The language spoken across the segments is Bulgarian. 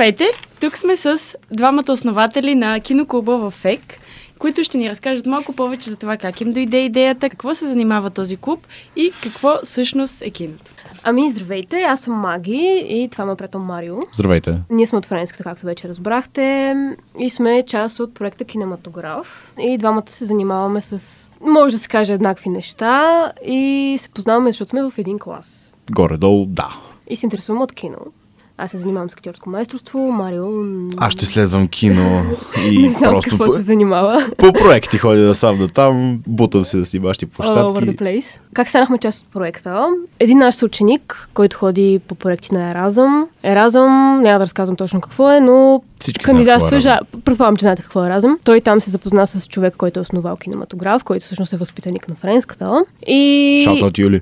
Здравейте! Тук сме с двамата основатели на киноклуба в ФЕК, които ще ни разкажат малко повече за това как им дойде идеята, какво се занимава този клуб и какво всъщност е киното. Ами, здравейте, аз съм Маги и това ме приятел Марио. Здравейте. Ние сме от Френската, както вече разбрахте, и сме част от проекта Кинематограф. И двамата се занимаваме с, може да се каже, еднакви неща и се познаваме, защото сме в един клас. Горе-долу, да. И се интересуваме от кино. Аз се занимавам с актьорско майсторство, Марио... Аз ще следвам кино и не знам просто с какво по, се занимава. по проекти ходя да сам да там, бутам се да си бащи All over the площадки. place. Как станахме част от проекта? Един наш съученик, който ходи по проекти на Еразъм. Еразъм, няма да разказвам точно какво е, но Всички кандидатства. е Жа... Предполагам, че знаете какво е Еразъм. Той там се запозна с човек, който е основал кинематограф, който всъщност е възпитаник на френската. И... Шаут Юли.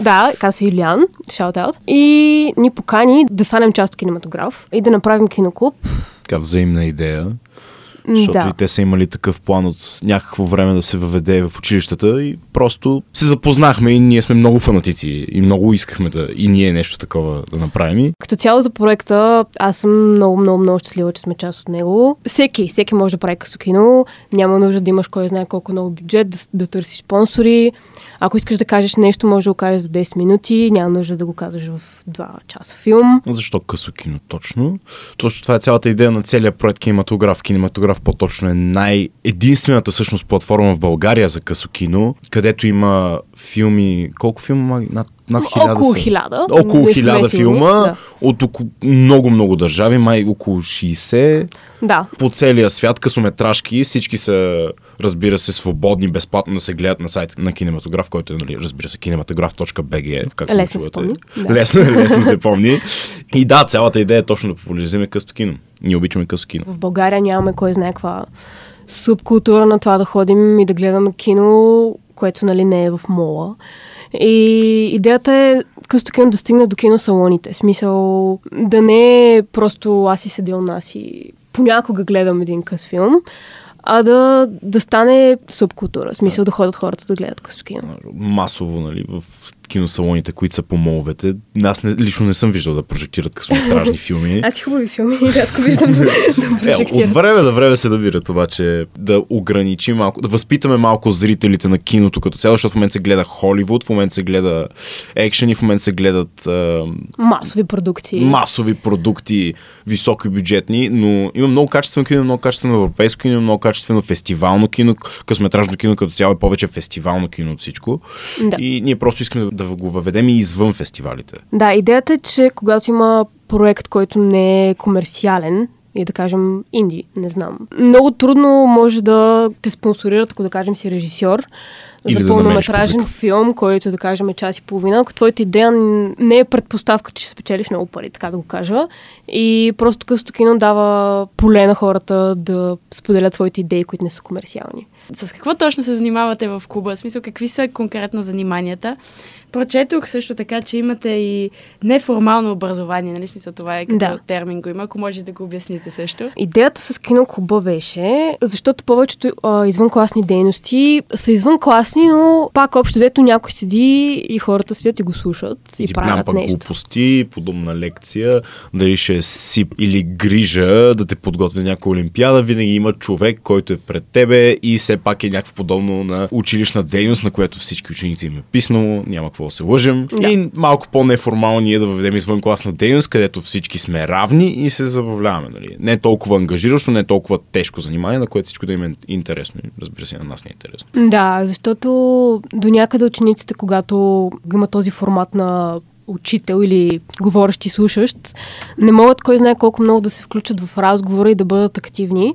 Да, каза Юлиан, out. И ни покани да станем част от кинематограф и да направим киноклуб. Така взаимна идея. Защото Да. и те са имали такъв план от някакво време да се въведе в училищата и просто се запознахме и ние сме много фанатици и много искахме да и ние нещо такова да направим. Като цяло за проекта, аз съм много, много, много щастлива, че сме част от него. Всеки, всеки може да прави кино. Няма нужда да имаш кой знае колко много бюджет, да, да търсиш спонсори. Ако искаш да кажеш нещо, може да го кажеш за 10 минути. Няма нужда да го казваш в 2 часа филм. Защо късо кино точно? Точно това е цялата идея на целия проект кинематограф. Кинематограф по-точно е най- единствената всъщност платформа в България за късо кино, където има филми... Колко филма? Над, над хиляда Около хиляда. Около хиляда филма Да. от около, много-много държави, май около 60 да. по целия свят, късометражки, всички са, разбира се, свободни, безплатно да се гледат на сайта на кинематограф, който е, нали, разбира се, кинематограф.bg. както Лесно се помни, да. Лесно, лесно се помни. И да, цялата идея е точно да популяризираме късто кино. Ние обичаме късто кино. В България нямаме кой знае каква субкултура на това да ходим и да гледаме кино, което нали не е в мола. И идеята е късто кино да стигне до киносалоните. Смисъл да не е просто аз си седя у нас и понякога гледам един къс филм, а да, да стане субкултура. В смисъл да ходят хората да гледат късто кино. Масово, нали, в киносалоните, които са по моловете. Аз не, лично не съм виждал да прожектират късометражни филми. Аз и хубави филми рядко виждам да, да Е, от прожектират. време на време се набират обаче да ограничим малко, да възпитаме малко зрителите на киното като цяло, защото в момента се гледа Холивуд, в момента се гледа екшен и в момента се гледат а, Масови продукции. масови продукти, високи бюджетни, но има много качествено кино, много качествено европейско кино, много качествено фестивално кино, късометражно кино като цяло е повече фестивално кино от всичко. Да. И ние просто искаме да го въведем и извън фестивалите. Да, идеята е, че когато има проект, който не е комерциален, и да кажем инди, не знам. Много трудно може да те спонсорират, ако да кажем си режисьор, Или за да пълнометражен намериш филм, който да кажем е час и половина, ако твоята идея не е предпоставка, че ще спечелиш много пари, така да го кажа. И просто късто кино дава поле на хората да споделят твоите идеи, които не са комерциални. С какво точно се занимавате в клуба? В смисъл, какви са конкретно заниманията? Прочетох също така, че имате и неформално образование, нали? Смисъл, това е като Да. термин го има, ако може да го обясните също. Идеята с киноклуба беше, защото повечето а, извънкласни дейности са извънкласни, но пак общо дето някой седи и хората седят и го слушат и, Ти правят пък нещо. глупости, подобна лекция, дали ще е сип или грижа да те подготви за някаква олимпиада, винаги има човек, който е пред тебе и все пак е някакво подобно на училищна дейност, на която всички ученици им е писнало, няма какво да се лъжем. Да. И малко по-неформално ние да въведем извън класна дейност, където всички сме равни и се забавляваме. Нали? Не толкова ангажиращо, не толкова тежко занимание, на което всичко да им е интересно. Разбира се, на нас не е интересно. Да, защото до някъде учениците, когато има този формат на учител или говорещ и слушащ, не могат кой знае колко много да се включат в разговора и да бъдат активни.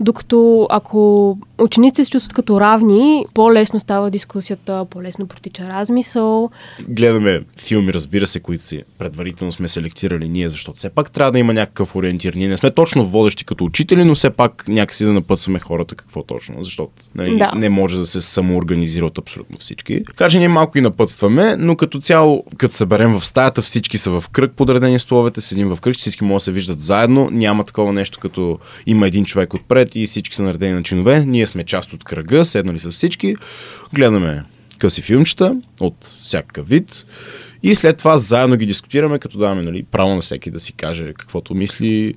Докато ако учениците се чувстват като равни, по-лесно става дискусията, по-лесно протича размисъл. гледаме филми, разбира се, които си предварително сме селектирали ние, защото все пак трябва да има някакъв ориентир. Ние не сме точно водещи като учители, но все пак някакси да напътстваме хората какво точно, защото нали, Да. не може да се самоорганизира от абсолютно всички. Така че ние малко и напътстваме, но като цяло, като съберем в стаята, всички са в кръг, подредени столовете, седим в кръг, всички могат да се виждат заедно, няма такова нещо като има един човек отпред и всички са наредени на чинове. Ние сме част от кръга, седнали са всички, гледаме къси филмчета от всякакъв вид. И след това заедно ги дискутираме, като даваме нали, право на всеки да си каже каквото мисли,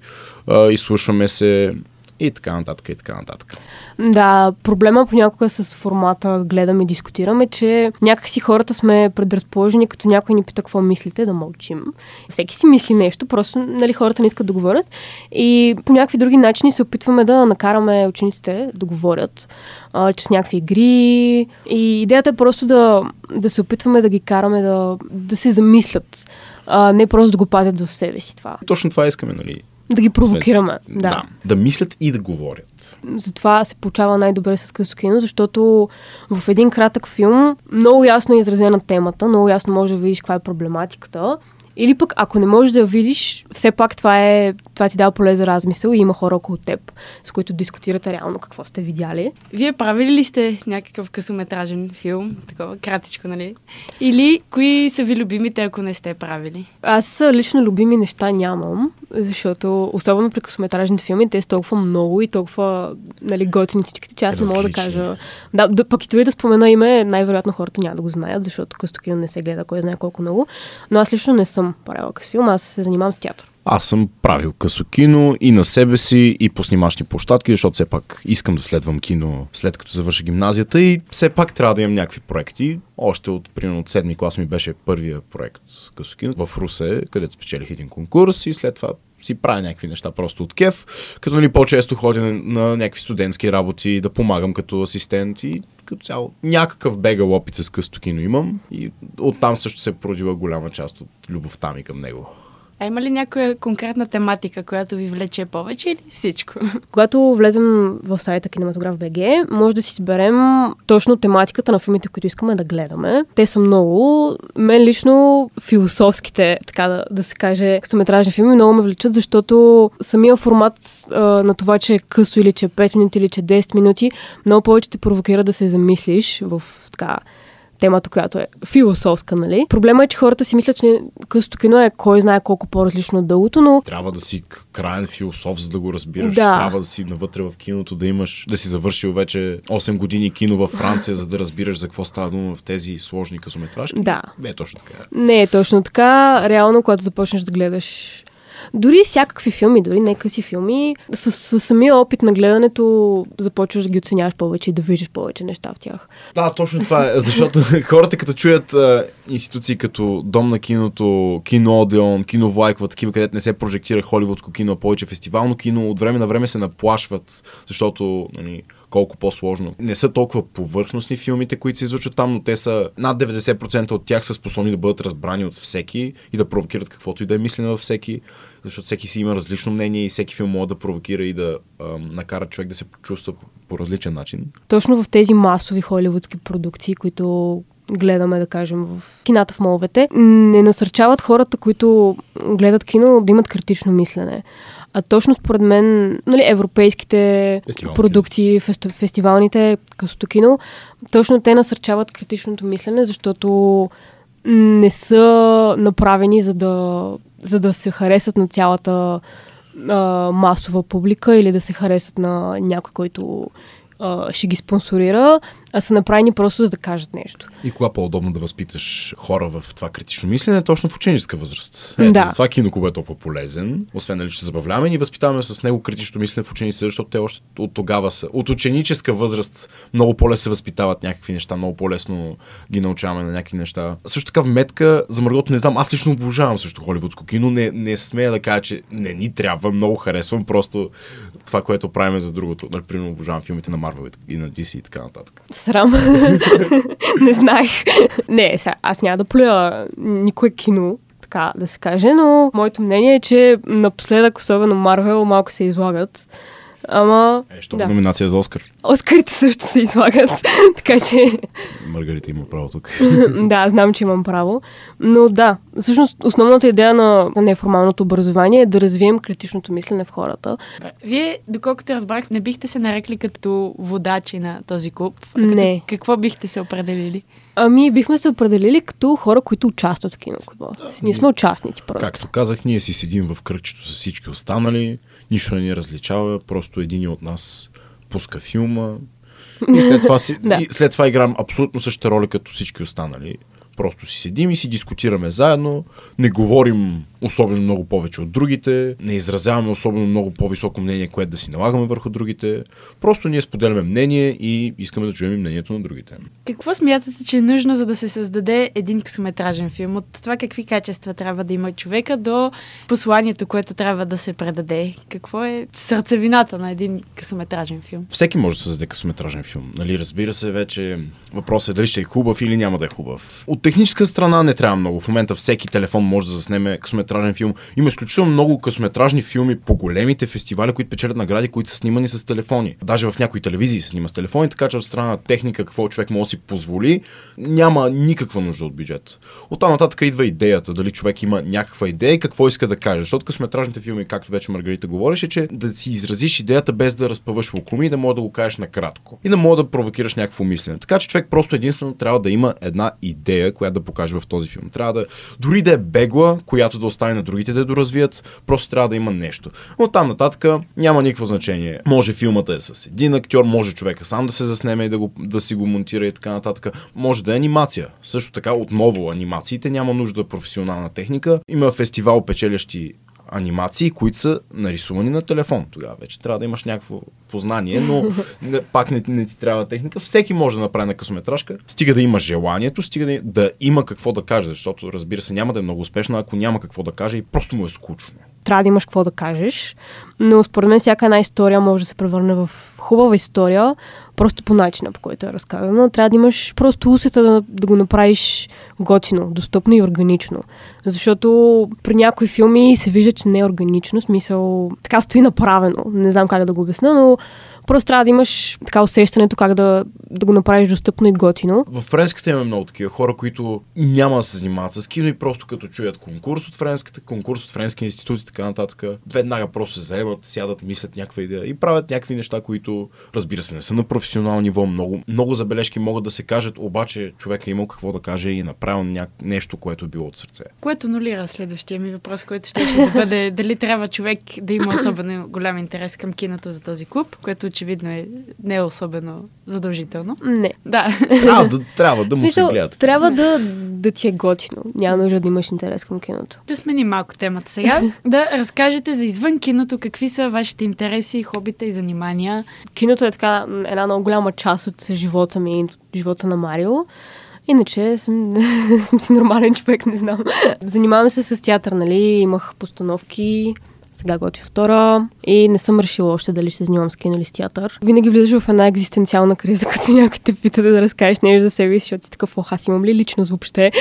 изслушваме се и така нататък, и така нататък. Да, проблема понякога с формата гледаме и дискутираме, че някакси хората сме предразположени, като някой ни пита какво мислите, да мълчим. Всеки си мисли нещо, просто нали, хората не искат да говорят. И по някакви други начини се опитваме да накараме учениците да говорят, а, чрез някакви игри. И идеята е просто да, да се опитваме да ги караме да, да се замислят, а не просто да го пазят в себе си това. Точно това искаме, нали? Да ги провокираме. Да. Да. да. Да мислят и да говорят. Затова се получава най-добре с късо кино, защото в един кратък филм много ясно е изразена темата, много ясно може да видиш каква е проблематиката. Или пък, ако не можеш да я видиш, все пак това, е, това ти дава поле за размисъл и има хора около теб, с които дискутирате реално какво сте видяли. Вие правили ли сте някакъв късометражен филм, такова кратичко, нали? Или кои са ви любимите, ако не сте правили? Аз лично любими неща нямам, защото особено при късометражните филми те са толкова много и толкова нали, готини всичките, че аз не мога да Различни. кажа. Да, да, пък и дори да спомена име, най-вероятно хората няма да го знаят, защото късто кино не се гледа кой знае колко много. Но аз лично не съм правила къс филм, аз се занимавам с театър. Аз съм правил късо кино и на себе си, и по снимачни площадки, защото все пак искам да следвам кино след като завърша гимназията и все пак трябва да имам някакви проекти. Още от, примерно, от седми клас ми беше първия проект късо кино в Русе, където спечелих един конкурс и след това си правя някакви неща просто от кеф, като нали по-често ходя на, на някакви студентски работи, да помагам като асистент и като цяло някакъв бегал опит с късто кино имам и оттам също се породила голяма част от любовта ми към него. А има ли някоя конкретна тематика, която ви влече повече или всичко? Когато влезем в сайта Кинематограф БГ, може да си изберем точно тематиката на филмите, които искаме да гледаме. Те са много. Мен лично философските, така да, да се каже, късометражни филми много ме влечат, защото самия формат а, на това, че е късо или че е 5 минути или че е 10 минути, много повече те провокира да се замислиш в така темата, която е философска, нали? Проблема е, че хората си мислят, че късото кино е кой знае колко по-различно от дългото, но Трябва да си к- краен философ, за да го разбираш. Да. Трябва да си навътре в киното, да имаш, да си завършил вече 8 години кино във Франция, за да разбираш за какво става дума в тези сложни късометражки. Да. Не е точно така. Не е точно така. Реално, когато започнеш да гледаш дори всякакви филми, дори не къси филми, с, с самия опит на гледането започваш да ги оценяваш повече и да виждаш повече неща в тях. Да, точно това е. Защото хората като чуят а, институции като Дом на киното, Кино Одеон, Кино Влайква, такива, където не се прожектира холивудско кино, а повече фестивално кино, от време на време се наплашват, защото нали, колко по-сложно. Не са толкова повърхностни филмите, които се излучат там, но те са над 90% от тях са способни да бъдат разбрани от всеки и да провокират каквото и да е мислене във всеки, защото всеки си има различно мнение и всеки филм може да провокира и да ам, накара човек да се почувства по, по различен начин. Точно в тези масови холивудски продукции, които гледаме, да кажем, в кината в моловете, не насърчават хората, които гледат кино, да имат критично мислене. А точно според мен, нали, европейските продукции, фести, фестивалните, късото кино, точно те насърчават критичното мислене, защото не са направени за да, за да се харесат на цялата а, масова публика или да се харесат на някой, който а, ще ги спонсорира, а са направени просто за да кажат нещо. И кога по-удобно да възпиташ хора в това критично мислене, точно в ученическа възраст. Ето, Да. Затова киноклуб е толкова полезен. Освен нали, че се забавляваме, ни възпитаваме с него критично мислене в учениците, защото те още от тогава са. От ученическа възраст много по-лесно се възпитават някакви неща, много по-лесно ги научаваме на някакви неща. Също така в метка за Маргот не знам, аз лично обожавам също холивудско кино. Не, не смея да кажа, че не ни трябва, много харесвам просто това, което правим за другото. Например, обожавам филмите на Марвел и на DC и така нататък. Срам. не знаех. Не, сега, аз няма да плюя никое кино, така да се каже, но моето мнение е, че напоследък, особено Марвел, малко се излагат. Ама, Е, що да. да. номинация за Оскар? Оскарите също се излагат, така че Маргарита има право тук. да, знам, че имам право. Но да, всъщност основната идея на неформалното образование е да развием критичното мислене в хората. Вие, доколкото разбрах, не бихте се нарекли като водачи на този клуб. Не. Като, какво бихте се определили? Ами бихме се определили като хора, които участват в киноклуба. Ние сме участници просто. Както казах, ние си седим в кръгчето с всички останали, нищо не ни различава, просто един от нас пуска филма и след това, си, Да. и след това играем абсолютно същата роля като всички останали. Просто си седим и си дискутираме заедно, не говорим особено много повече от другите, не изразяваме особено много по-високо мнение, което да си налагаме върху другите. Просто ние споделяме мнение и искаме да чуем и мнението на другите. Какво смятате, че е нужно, за да се създаде един късометражен филм? От това какви качества трябва да има човека до посланието, което трябва да се предаде? Какво е сърцевината на един късометражен филм? Всеки може да създаде късометражен филм. Нали, разбира се, вече въпросът е дали ще е хубав или няма да е хубав. От техническа страна не трябва много. В момента всеки телефон може да заснеме късометражен филм. Има изключително много късометражни филми по големите фестивали, които печелят награди, които са снимани с телефони. Даже в някои телевизии се снима с телефони, така че от страна на техника, какво човек може да си позволи, няма никаква нужда от бюджет. От там нататък идва идеята, дали човек има някаква идея и какво иска да каже. Защото късометражните филми, както вече Маргарита говореше, че да си изразиш идеята без да разпъваш лукуми и да може да го кажеш накратко. И да може да провокираш някакво мислене. Така че човек просто единствено трябва да има една идея, която да покаже в този филм. Трябва да, дори да е бегла, която да остане на другите да доразвият, просто трябва да има нещо. Но там нататък няма никакво значение. Може филмът да е с един актьор, може човека сам да се заснеме и да, го, да си го монтира и така нататък. Може да е анимация. Също така, отново анимациите няма нужда професионална техника. Има фестивал печелящи анимации, които са нарисувани на телефон. Тогава вече трябва да имаш някакво познание, но не, пак не, не ти трябва техника. Всеки може да направи на късометражка, стига да има желанието, стига да, да има какво да каже, защото разбира се няма да е много успешна, ако няма какво да каже и просто му е скучно. Трябва да имаш какво да кажеш, но според мен всяка една история може да се превърне в хубава история, просто по начина, по който е разказана. Трябва да имаш просто усета да, да го направиш готино, достъпно и органично. Защото при някои филми се вижда, че не е органично, смисъл така стои направено. Не знам как да го обясня, но Просто трябва да имаш така усещането как да, да го направиш достъпно и готино. В френската има много такива хора, които няма да се занимават с кино и просто като чуят конкурс от френската, конкурс от френски институт и така нататък, веднага просто се заемат, сядат, мислят някаква идея и правят някакви неща, които разбира се не са на професионално ниво. Много, много забележки могат да се кажат, обаче човек е имал какво да каже и е направил ня... нещо, което е било от сърце. Което нулира следващия ми въпрос, който ще, ще да бъде дали трябва човек да има особено голям интерес към киното за този клуб, което очевидно е не е особено задължително. Не. Да. Трябва да, трябва да му Смисъл, се гледат. трябва да, да ти е готино. Няма нужда да имаш интерес към киното. Да сменим малко темата сега. да разкажете за извън киното, какви са вашите интереси, хобита и занимания. Киното е така една много голяма част от живота ми, от живота на Марио. Иначе съм, съм си нормален човек, не знам. Занимавам се с театър, нали? Имах постановки, сега готвя втора и не съм решила още дали ще занимавам с кино или с театър. Винаги влизаш в една екзистенциална криза, като някой те пита да разкажеш нещо за себе си, защото си такъв, ох, аз имам ли личност въобще?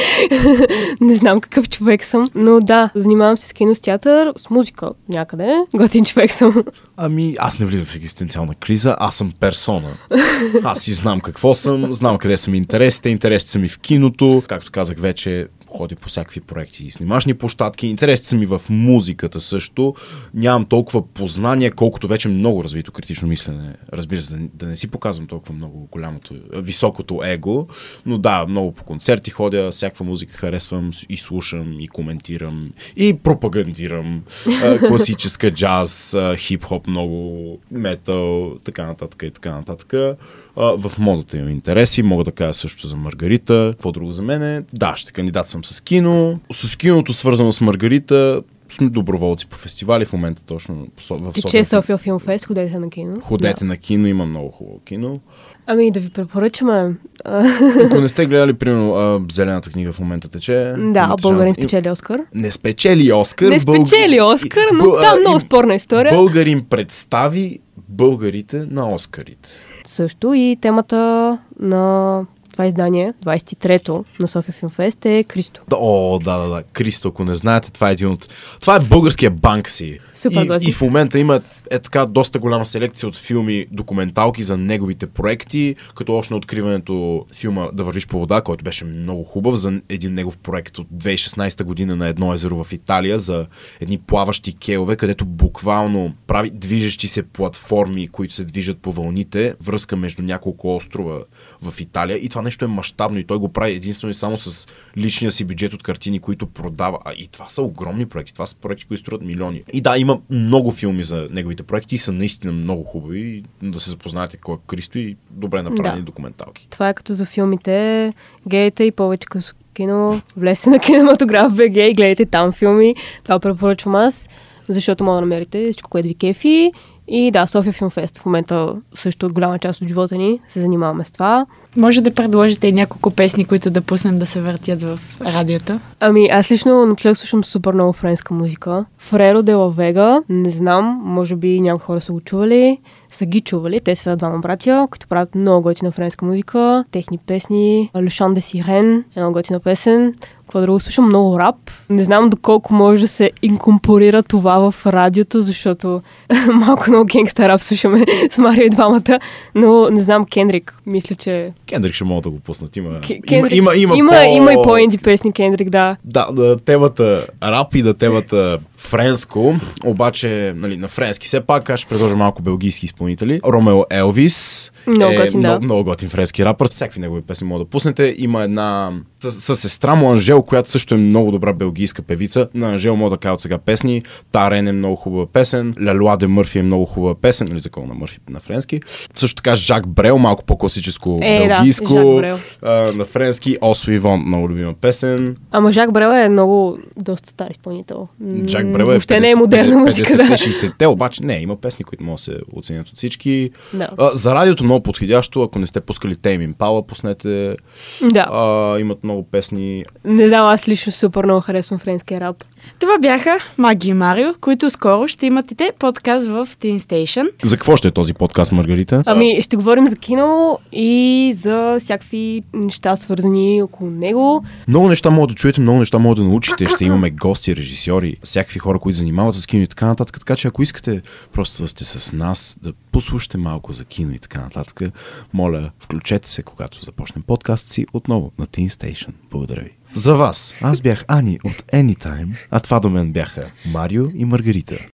не знам какъв човек съм. Но да, занимавам се с кино, с театър, с музика някъде. Готин човек съм. Ами, аз не влизам в екзистенциална криза, аз съм персона. Аз си знам какво съм, знам къде са ми интересите, интересите са ми в киното. Както казах вече, ходи по всякакви проекти и снимашни площадки. Интересите са ми в музиката също. Нямам толкова познание, колкото вече много развито критично мислене. Разбира се, да, да не си показвам толкова много голямото, високото его, но да, много по концерти ходя, всякаква музика харесвам и слушам, и коментирам, и пропагандирам. Класическа джаз, хип-хоп много, метал, така нататък и така нататък. В модата имам интереси, мога да кажа също за Маргарита. Какво друго за мен е? Да, ще кандидатствам с кино. С киното свързано с Маргарита, сме доброволци по фестивали в момента точно в София. Тече София Филм Фест, ходете на кино. Ходете на кино, има много хубаво кино. Ами да ви препоръчаме. Ако не сте гледали, примерно, а, Зелената книга в момента тече. Да, българин шанс. Спечели Оскар. Не спечели Оскар. Не спечели бълг- Оскар, но там а, много спорна история. Българин представи българите на Оскарите. Също и темата на това издание, 23-то на София Филмфест е Кристо. О, да, да, да. Кристо, ако не знаете, това е един от... Това е българския Банкси. Супер и, готин. и в момента има е така доста голяма селекция от филми, документалки за неговите проекти, като още на откриването филма Да вървиш по вода, който беше много хубав за един негов проект от 2016 година на едно езеро в Италия за едни плаващи кейове, където буквално прави движещи се платформи, които се движат по вълните, връзка между няколко острова в Италия и това нещо е мащабно и той го прави единствено и само с личния си бюджет от картини, които продава. А и това са огромни проекти, това са проекти, които струват милиони. И да, има много филми за неговите проекти и са наистина много хубави да се запознаете кой е Кристо и добре направени Да. документалки. Това е като за филмите. Гейте и повече кино, влезте на кинематограф БГ и гледайте там филми. Това препоръчвам аз, защото мога да намерите всичко, което ви кефи. И да, София Филмфест в момента също голяма част от живота ни се занимаваме с това. Може да предложите и няколко песни, които да пуснем да се въртят в радиото. Ами, аз лично напоследък слушам супер много френска музика. Фреро де ла Вега, не знам, може би някои хора са го чували, са ги чували. Те са двама братя, които правят много готина френска музика, техни песни. Le Chant de Sirène, една готина песен. Какво друго слушам? Много рап. Не знам доколко може да се инкомпорира това в радиото, защото малко много генгста рап слушаме с Марио и двамата, но не знам Кендрик. Мисля, че... Кендрик ще мога да го пуснат. Има, Кендрик... има, има, има, по... има и по-инди песни Кендрик, да. Да, да, темата рап и да темата френско, обаче нали, на френски все пак аз ще предложа малко белгийски изпълнители. Ромео Елвис Много е готин, да. много, много готин френски рапър. Всякакви негови песни мога да пуснете. Има една с, с сестра му Анжел, която също е много добра белгийска певица. На Анжел мога да кажа от сега песни. Тарен е много хубава песен. Лалуа де Мърфи е много хубава песен. Нали, закон на Мърфи на френски. Също така Жак Брел, малко по-класическо Е, да, белгийско. Жак Брел. а, на френски Осо Ивон, много любима песен. Ама Жак Брел е много доста стар изпълнител. М, Джак Брел е Въобще не е модерна музика, да. 50-60-те, обаче не, има песни, които могат да се оценят от всички. Да. А, за радиото много подходящо, ако не сте пускали Тейм Impala, пуснете. да. А, имат много песни. Не знам, аз лично супер много харесвам френския рап. Това бяха Маги и Марио, които скоро ще имат и те подкаст в Teen Station. За какво ще е този подкаст, Маргарита? Ами, ще говорим за кино и за всякакви неща, свързани около него. Много неща могат да чуете, много неща могат да научите. Ще имаме гости, режисьори, всякакви хора, които занимават с кино и така нататък. Така че ако искате просто да сте с нас, да послушате малко за кино и така нататък, моля, включете се, когато започнем подкаст си отново на Teen Station. Благодаря ви. За вас, аз бях Ани от Anytime, а това до мен бяха Марио и Маргарита.